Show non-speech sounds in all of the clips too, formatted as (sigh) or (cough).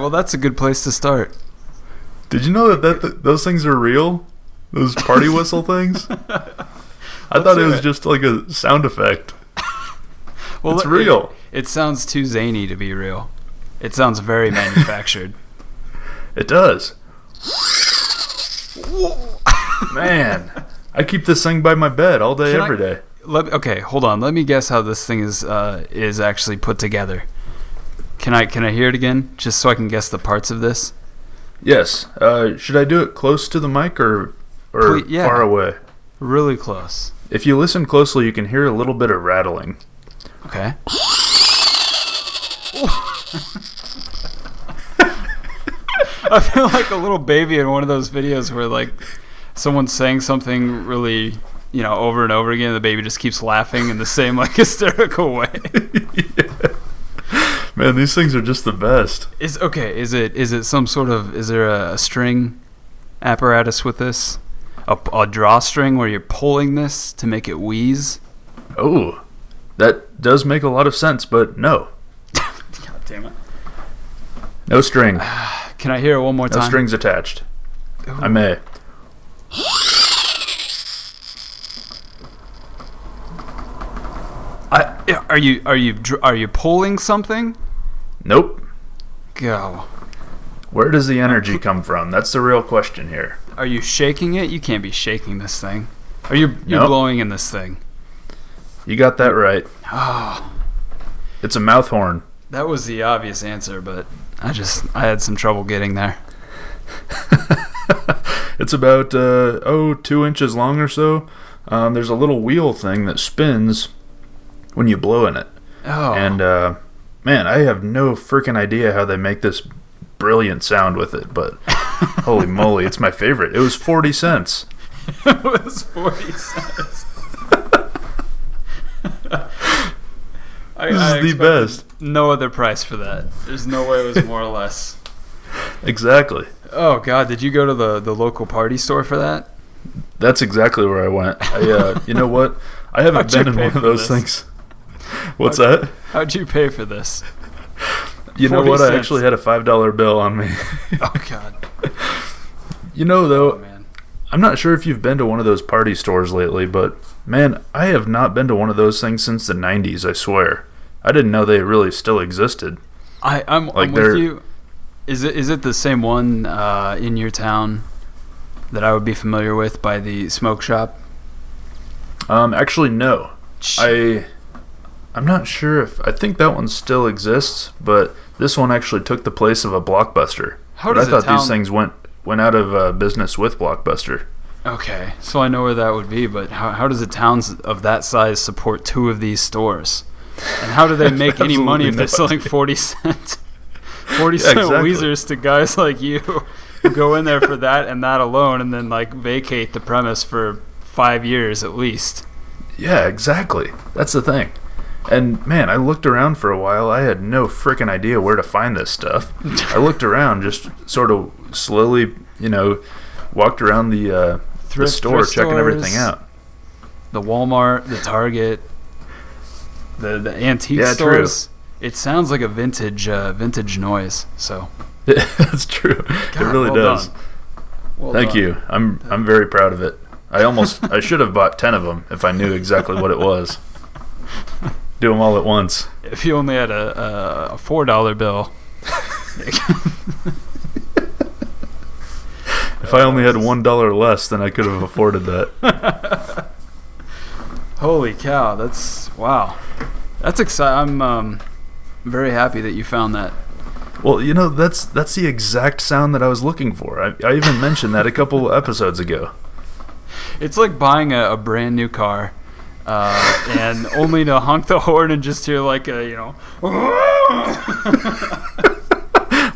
well, that's a good place to start. Did you know that, that th- those things are real? Those party (laughs) whistle things? I thought it was it. just like a sound effect. (laughs) Well, It's real. It, sounds too zany to be real. It sounds very (laughs) manufactured. It does. Man, I keep this thing by my bed all day, Can I- every day. Let, okay, hold on. Let me guess how this thing is uh, is actually put together. Can I can I hear it again, just so I can guess the parts of this? Yes. Uh, should I do it close to the mic or or Ple- yeah. far away? Really close. If you listen closely, you can hear a little bit of rattling. Okay. (laughs) I feel like a little baby in one of those videos where like someone's saying something really, you know, over and over again, and the baby just keeps laughing in the same like (laughs) hysterical way. (laughs) Man, these things are just the best. Is okay? Is it is it some sort of is there a, a string apparatus with this? A, a drawstring where you're pulling this to make it wheeze? Oh, that does make a lot of sense, but no. (laughs) God damn it! No string. (sighs) Can I hear it one more No time? No strings attached. I may. I, are you are you are you pulling something? Nope. Go. Where does the energy come from? That's the real question here. Are you shaking it? You can't be shaking this thing. Are you you're Nope. blowing in this thing? You got that right. Oh, It's a mouth horn. that was the obvious answer, but I just I had some trouble getting there. (laughs) It's about uh, oh two inches long or so. Um, there's a little wheel thing that spins when you blow in it, Oh, and uh, man, I have no freaking idea how they make this brilliant sound with it. But (laughs) holy moly, it's my favorite. It was forty cents. (laughs) it was forty cents. I, This I is the best. No other price for that. There's no way it was more or less. (laughs) Exactly. Oh God, did you go to the the local party store for that? That's exactly where I went. I, uh, you know what? I haven't How'd been in one of those this? things. What's that? How'd you pay for this? You know 40 what? I actually had a five dollar bill on me. Oh God. (laughs) You know, Oh though, man. I'm not sure if you've been to one of those party stores lately, but man, I have not been to one of those things since the '90s. I swear. I didn't know they really still existed. I I'm, Like I'm with you. Is it is it the same one uh, in your town that I would be familiar with by the smoke shop? Um, actually, no. I, I'm not sure if I think that one still exists, but this one actually took the place of a blockbuster. How But does I thought these things went went out of uh, business with Blockbuster. Okay, so I know where that would be, but how how does a town of that size support two of these stores? And how do they (laughs) make any money if they're selling forty cent (laughs) forty Yeah, cent exactly. Weezers to guys like you who go in there for that and that alone, and then like vacate the premise for five years at least? Yeah, exactly. That's the thing. And man, I looked around for a while. I had no freaking idea where to find this stuff. I looked around, just sort of slowly, you know, walked around the uh, the Thrift- store, thrift checking everything out. the Walmart, the Target, the the antique Yeah, true. It sounds like a vintage uh, vintage noise. So (laughs) That's true. it really well does. Well Thank done. you. I'm I'm very proud of it. I almost I should have bought ten of them if I knew exactly what it was. (laughs) Do them all at once. If you only had a a, a four dollar bill, If I only had one dollar less, then I could have afforded that. (laughs) holy cow, that's wow, that's exciting. I'm um, very happy that you found that. Well, you know that's that's the exact sound that I was looking for. I, I even mentioned that a couple (laughs) episodes ago. It's like buying a, a brand new car. Uh, and only to honk the horn and just hear like a you know (laughs)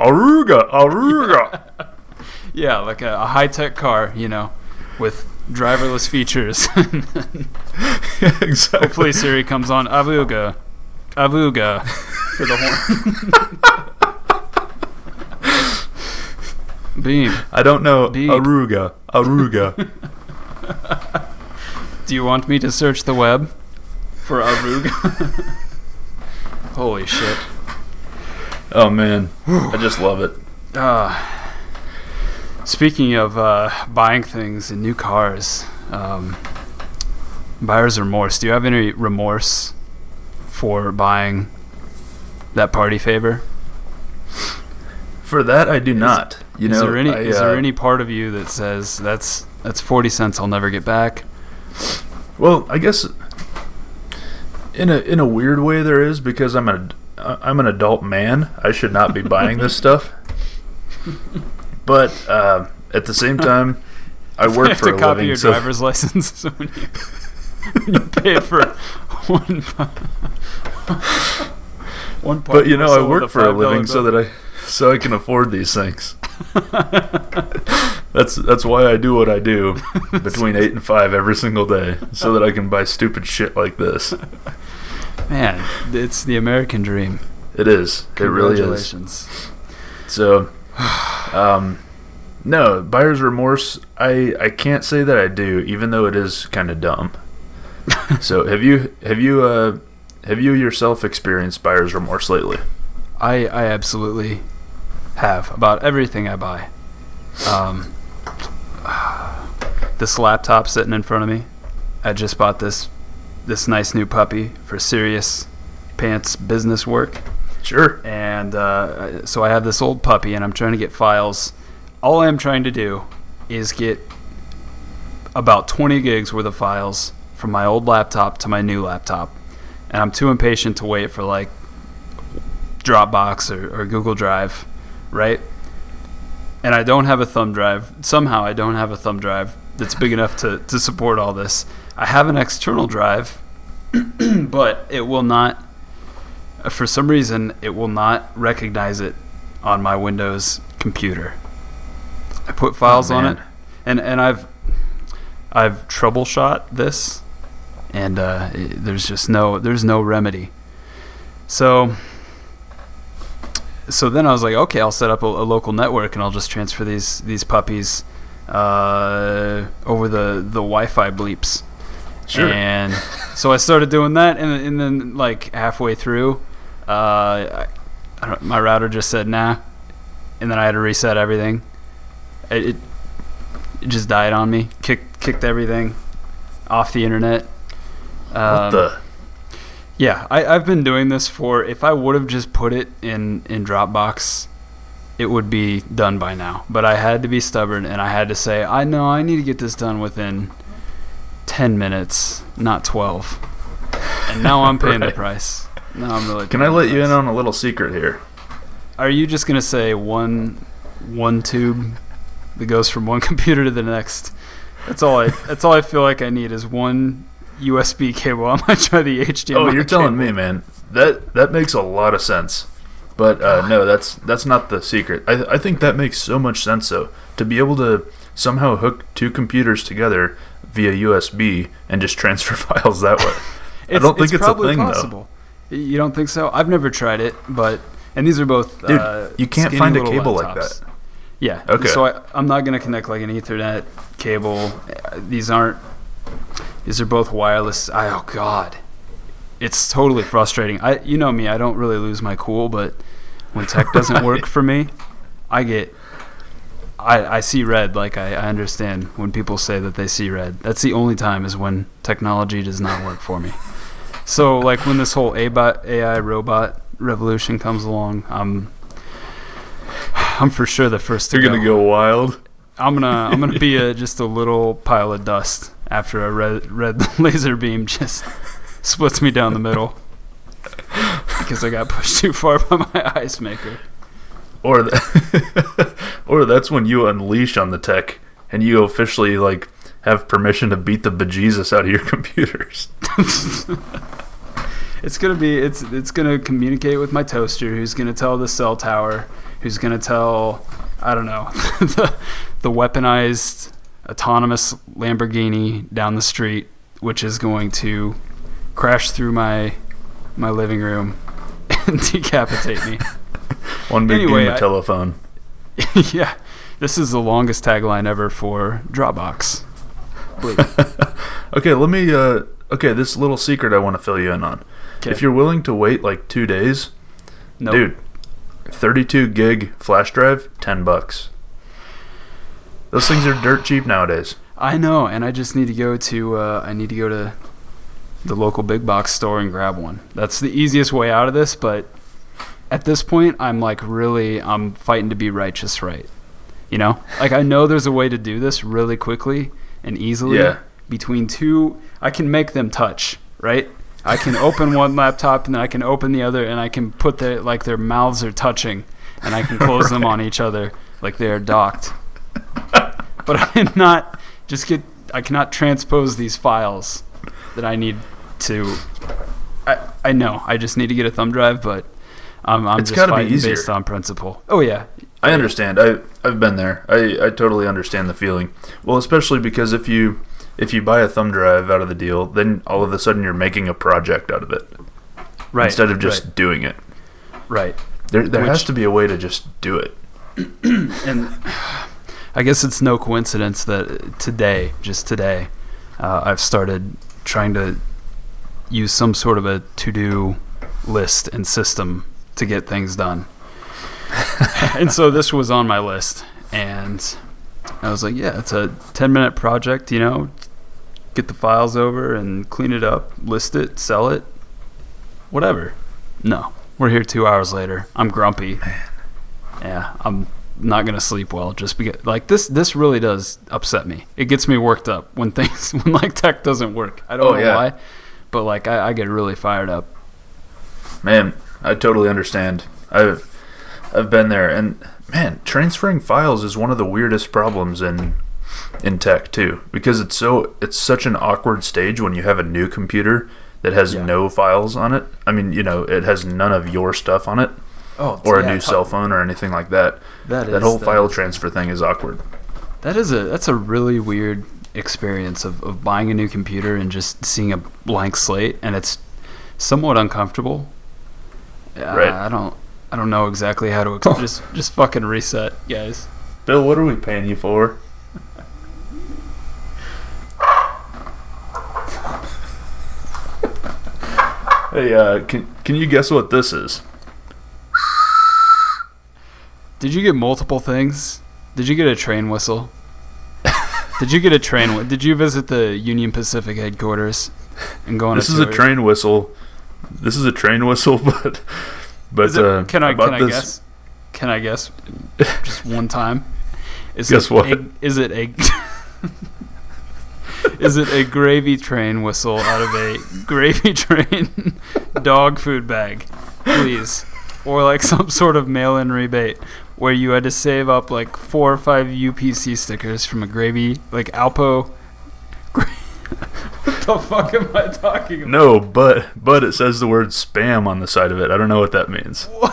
Aruga, Aruga. (laughs) yeah like a, a high-tech car you know with driverless features (laughs) exactly. Hopefully Siri comes on Avuga. Avuga for the horn. Beam. I don't know Beep. Aruga, Aruga. Do you want me to search the web for Avuga? (laughs) Holy shit. Oh man, I just love it. Uh, speaking of uh, buying things and new cars, um, buyer's remorse. Do you have any remorse for buying that party favor? For that, I do not. You is know, there any I, is uh, there any part of you that says that's that's forty cents I'll never get back? Well, I guess in a in a weird way there is because I'm an I'm an adult man. I should not be buying this (laughs) stuff. But uh, at the same time, I (laughs) work for to a copy living, your so driver's license so (laughs) when you, when you pay for one. one part. but you know I work for a $5 living so that I so I can afford these things. (laughs) That's that's why I do what I do (laughs) between eight and five every single day, so that I can buy stupid shit like this. Man, it's the American dream. It is. It really is. Congratulations. So, um, no buyer's remorse. I I can't say that I do, even though it is kind of dumb. (laughs) so have you have you uh have you yourself experienced buyer's remorse lately? I I absolutely have about everything I buy. Um, this laptop sitting in front of me. I just bought this this nice new puppy for serious pants business work, Sure. and uh, so I have this old puppy, and I'm trying to get files. All I'm trying to do is get about 20 gigs worth of files from my old laptop to my new laptop, and I'm too impatient to wait for like Dropbox or, or Google Drive, right? And I don't have a thumb drive. Somehow I don't have a thumb drive that's big enough to, to support all this. I have an external drive, (clears throat) but it will not, for some reason, it will not recognize it on my Windows computer. I put files on it, and, and I've I've troubleshot this, and uh, i- there's just no there's no remedy. So so then I was like, okay, I'll set up a, a local network and I'll just transfer these these puppies uh, over the the Wi-Fi bleeps. Sure. And (laughs) so I started doing that, and, and then like halfway through, uh, I, I don't, my router just said nah, and then I had to reset everything. It, it, it just died on me. Kicked kicked everything off the internet. what Um, the? Yeah, I, I've been doing this for. If I would have just put it in in Dropbox, it would be done by now. But I had to be stubborn, and I had to say, I know I need to get this done within ten minutes, not twelve. And now I'm (laughs) paying the price. Now I'm really. Can I let you in on a little secret here? Are you just gonna say one one tube that goes from one (laughs) computer to the next? That's all I. That's all I feel like I need is one USB cable. (laughs) I might try the HDMI. Oh, you're telling cable. me, man. That that makes a lot of sense. But uh, no, that's that's not the secret. I I think that makes so much sense though. To be able to somehow hook two computers together via USB and just (laughs) transfer files that way. I It's, don't think it's, a probably thing though. possible. You don't think so? I've never tried it, but and these are both. Dude, uh, you can't find a cable like that. Yeah. Okay. So I, I'm not gonna connect like an Ethernet cable. Uh, These aren't. These are both wireless. I, oh God, it's totally frustrating. I, you know me, I don't really lose my cool, but when tech (laughs) doesn't work for me, I get. I, I see red. Like I, I understand when people say that they see red. That's the only time is when technology does not work for me. So like when this whole AI, AI robot revolution comes along, I'm I'm for sure the first to You're gonna go wild. I'm gonna I'm gonna be (laughs) a, just a little pile of dust after a red red (laughs) laser beam just (laughs) splits me down the middle because I got pushed too far by my (laughs) ice maker. Or th- or that's when you unleash on the tech and you officially like have permission to beat the bejesus out of your computers. It's gonna be it's it's gonna communicate with my toaster, who's gonna tell the cell tower, who's gonna tell I don't know the the weaponized autonomous Lamborghini down the street, which is going to crash through my my living room (laughs) and decapitate me. (laughs) One big Anyway, of I- telephone. (laughs) yeah, this is the longest tagline ever for Dropbox. Okay, let me. Uh, okay, this little secret I want to fill you in on. 'Kay. If you're willing to wait like two days, Nope. dude, 32 gig flash drive, 10 bucks. Those things are dirt cheap nowadays. I know, and I just need to go to uh, I need to go to the local big box store and grab one. That's the easiest way out of this, but at this point I'm like really I'm fighting to be righteous right. You know? Like I know there's a way to do this really quickly and easily Yeah. between two I can make them touch, right? I can open one (laughs) laptop and then I can open the other and I can put their like their mouths are touching and I can close them (laughs) on each other like they are docked. But (laughs) I cannot just get I cannot transpose these files that I need to I I know I just need to get a thumb drive, but I'm I'm It's just be fighting easier. based on principle. Oh yeah, I understand. I I've been there. I, I totally understand the feeling. Well, especially because if you if you buy a thumb drive out of the deal, then all of a sudden you're making a project out of it right. instead of just right, doing it. right. There there has to be a way to just do it. (clears throat) and I guess it's no coincidence that today, just today, uh, I've started trying to use some sort of a to-do list and system to get things done. (laughs) and so this was on my list, and I was like, "Yeah, it's a ten-minute project. You know, get the files over and clean it up, list it, sell it, whatever." No, we're here two hours later. I'm grumpy. Yeah, I'm not gonna sleep well just because like this this really does upset me. It gets me worked up when (laughs) things when like tech doesn't work. I don't Oh, know yeah. why, but like I, I get really fired up. Man, I totally understand. I've I've been there, and man, transferring files is one of the weirdest problems in in tech too, because it's so it's such an awkward stage when you have a new computer that has Yeah. no files on it. I mean, you know, it has none of your stuff on it, Oh, or a new cell phone or anything like that. That whole that file transfer thing is awkward. That is a that's a really weird experience of, of buying a new computer and just seeing a blank slate, and it's somewhat uncomfortable. Uh, Right. I don't I don't know exactly how to ex- (laughs) just just fucking reset, guys. Bill, what are we paying you for? (laughs) hey, uh, can can you guess what this is? Did you get multiple things? Did you get a train whistle? Did you get a train? Did you visit the Union Pacific headquarters and go on This a is a train whistle. This is a train whistle, (laughs) but but it- uh, can I can I this- guess? Can I guess? Just one time. Is Guess it what? A, is it a (laughs) Is it a gravy train whistle out of a gravy train (laughs) dog food bag, please, or like some sort of mail-in rebate where you had to save up like four or five UPC stickers from a gravy like Alpo. (laughs) What the fuck am I talking about? No, but but it says the word spam on the side of it. I don't know what that means. (laughs) What?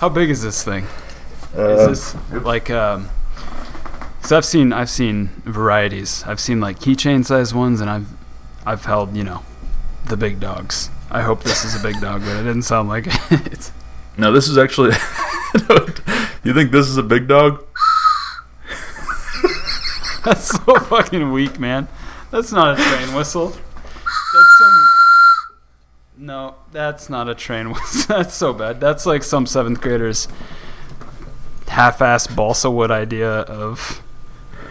How big is this thing? Uh, Is this like um? Cause I've seen I've seen varieties. I've seen like keychain size ones, and I've I've held you know the big dogs. I hope this is a big dog, but it didn't sound like (laughs) it. no, this is actually. You think this is a big dog? (laughs) That's so fucking weak, man. That's not a train whistle. That's some. No, that's not a train whistle. (laughs) That's so bad. That's like some seventh graders half-ass balsa wood idea of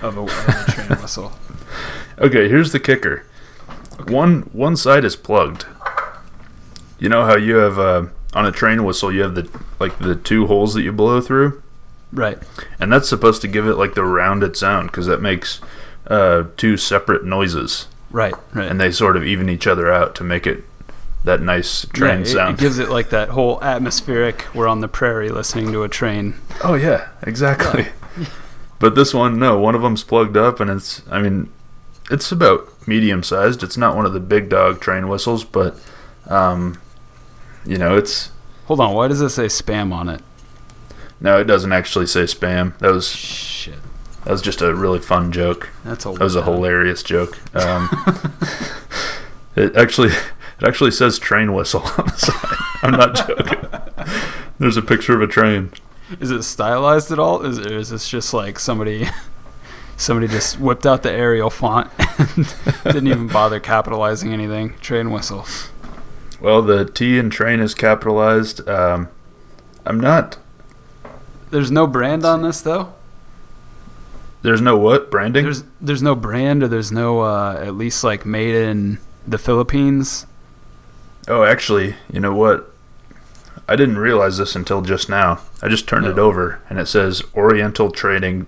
of a, of a train (laughs) whistle. Okay, here's the kicker. One one side is plugged. You know how you have uh, on a train whistle, you have the like the two holes that you blow through, Right. and that's supposed to give it like the rounded sound because that makes uh, two separate noises, Right. Right. and they sort of even each other out to make it that nice train Yeah, it- sound. It, gives it like that whole atmospheric. We're on the prairie listening to a train. Oh yeah, exactly. (laughs) but this one, no, one of them's plugged up, and it's. I mean, it's about medium sized. It's not one of the big dog train whistles, but, um, you know, it's. Hold on. Why does it say spam on it? No, it doesn't actually say spam. That was Shit. that was just a really fun joke. That's a That was a hilarious joke. Um, (laughs) it actually it actually says train whistle on the side. I'm not joking. (laughs) There's a picture of a train. Is it stylized at all? Is, or is this just like somebody somebody just whipped out the Arial font (laughs) and didn't even bother capitalizing anything? Train whistle. Well, the T in train is capitalized. Um, I'm not. There's no brand on this though. There's no what branding? There's there's no brand or there's no uh, at least like made in the Philippines. oh, actually, you know what? I didn't realize this until just now. I just turned it over and it says Oriental Trading,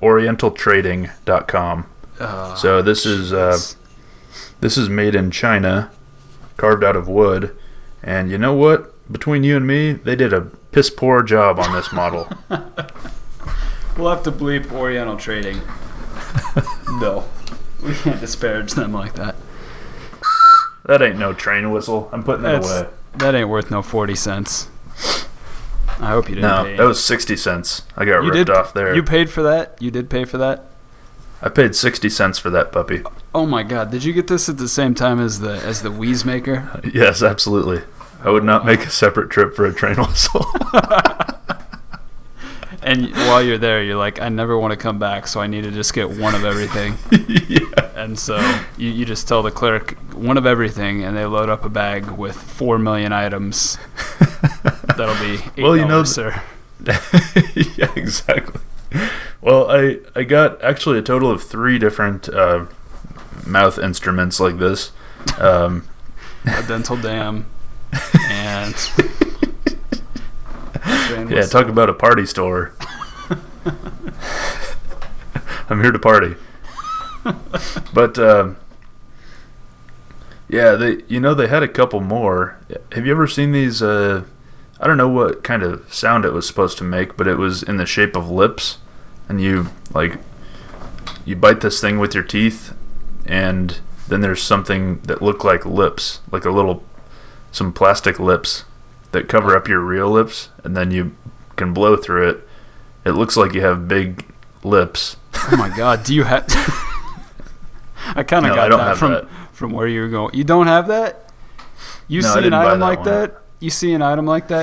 OrientalTrading.com. Uh, So this is uh, this is made in China, carved out of wood, and you know what? Between you and me, they did a piss poor job on this model. (laughs) we'll have to bleep Oriental Trading. (laughs) no, we can't disparage them like that. that ain't no train whistle. I'm putting that away. that ain't worth no forty cents. I hope you didn't No, pay. that was sixty cents. I got you ripped did off there. You paid for that. You did pay for that. I paid sixty cents for that puppy. Oh my god! Did you get this at the same time as the as the Wheeze maker? (laughs) Yes, absolutely. I would not make a separate trip for a train whistle. (laughs) And while you're there, you're like, I never want to come back, so I need to just get one of everything. (laughs) yeah. And so you, you just tell the clerk one of everything, and they load up a bag with four million items. That'll be Well, you know, sir. yeah, exactly. Well, I I got actually a total of three different uh, mouth instruments like this. Um, A dental dam, and (laughs) yeah, talk about a party store. (laughs) I'm here to party. (laughs) But um, yeah, they you know they had a couple more. Have you ever seen these? Uh, I don't know what kind of sound it was supposed to make, but it was in the shape of lips, and you like you bite this thing with your teeth, and then there's something that look like lips, like a little some plastic lips that cover up your real lips, and then you can blow through it. It looks like you have big lips. Oh my god! Do you have? (laughs) I kind of No, got that from that. from where you were going. You don't have that. You No, see an item like that. You see an item like that.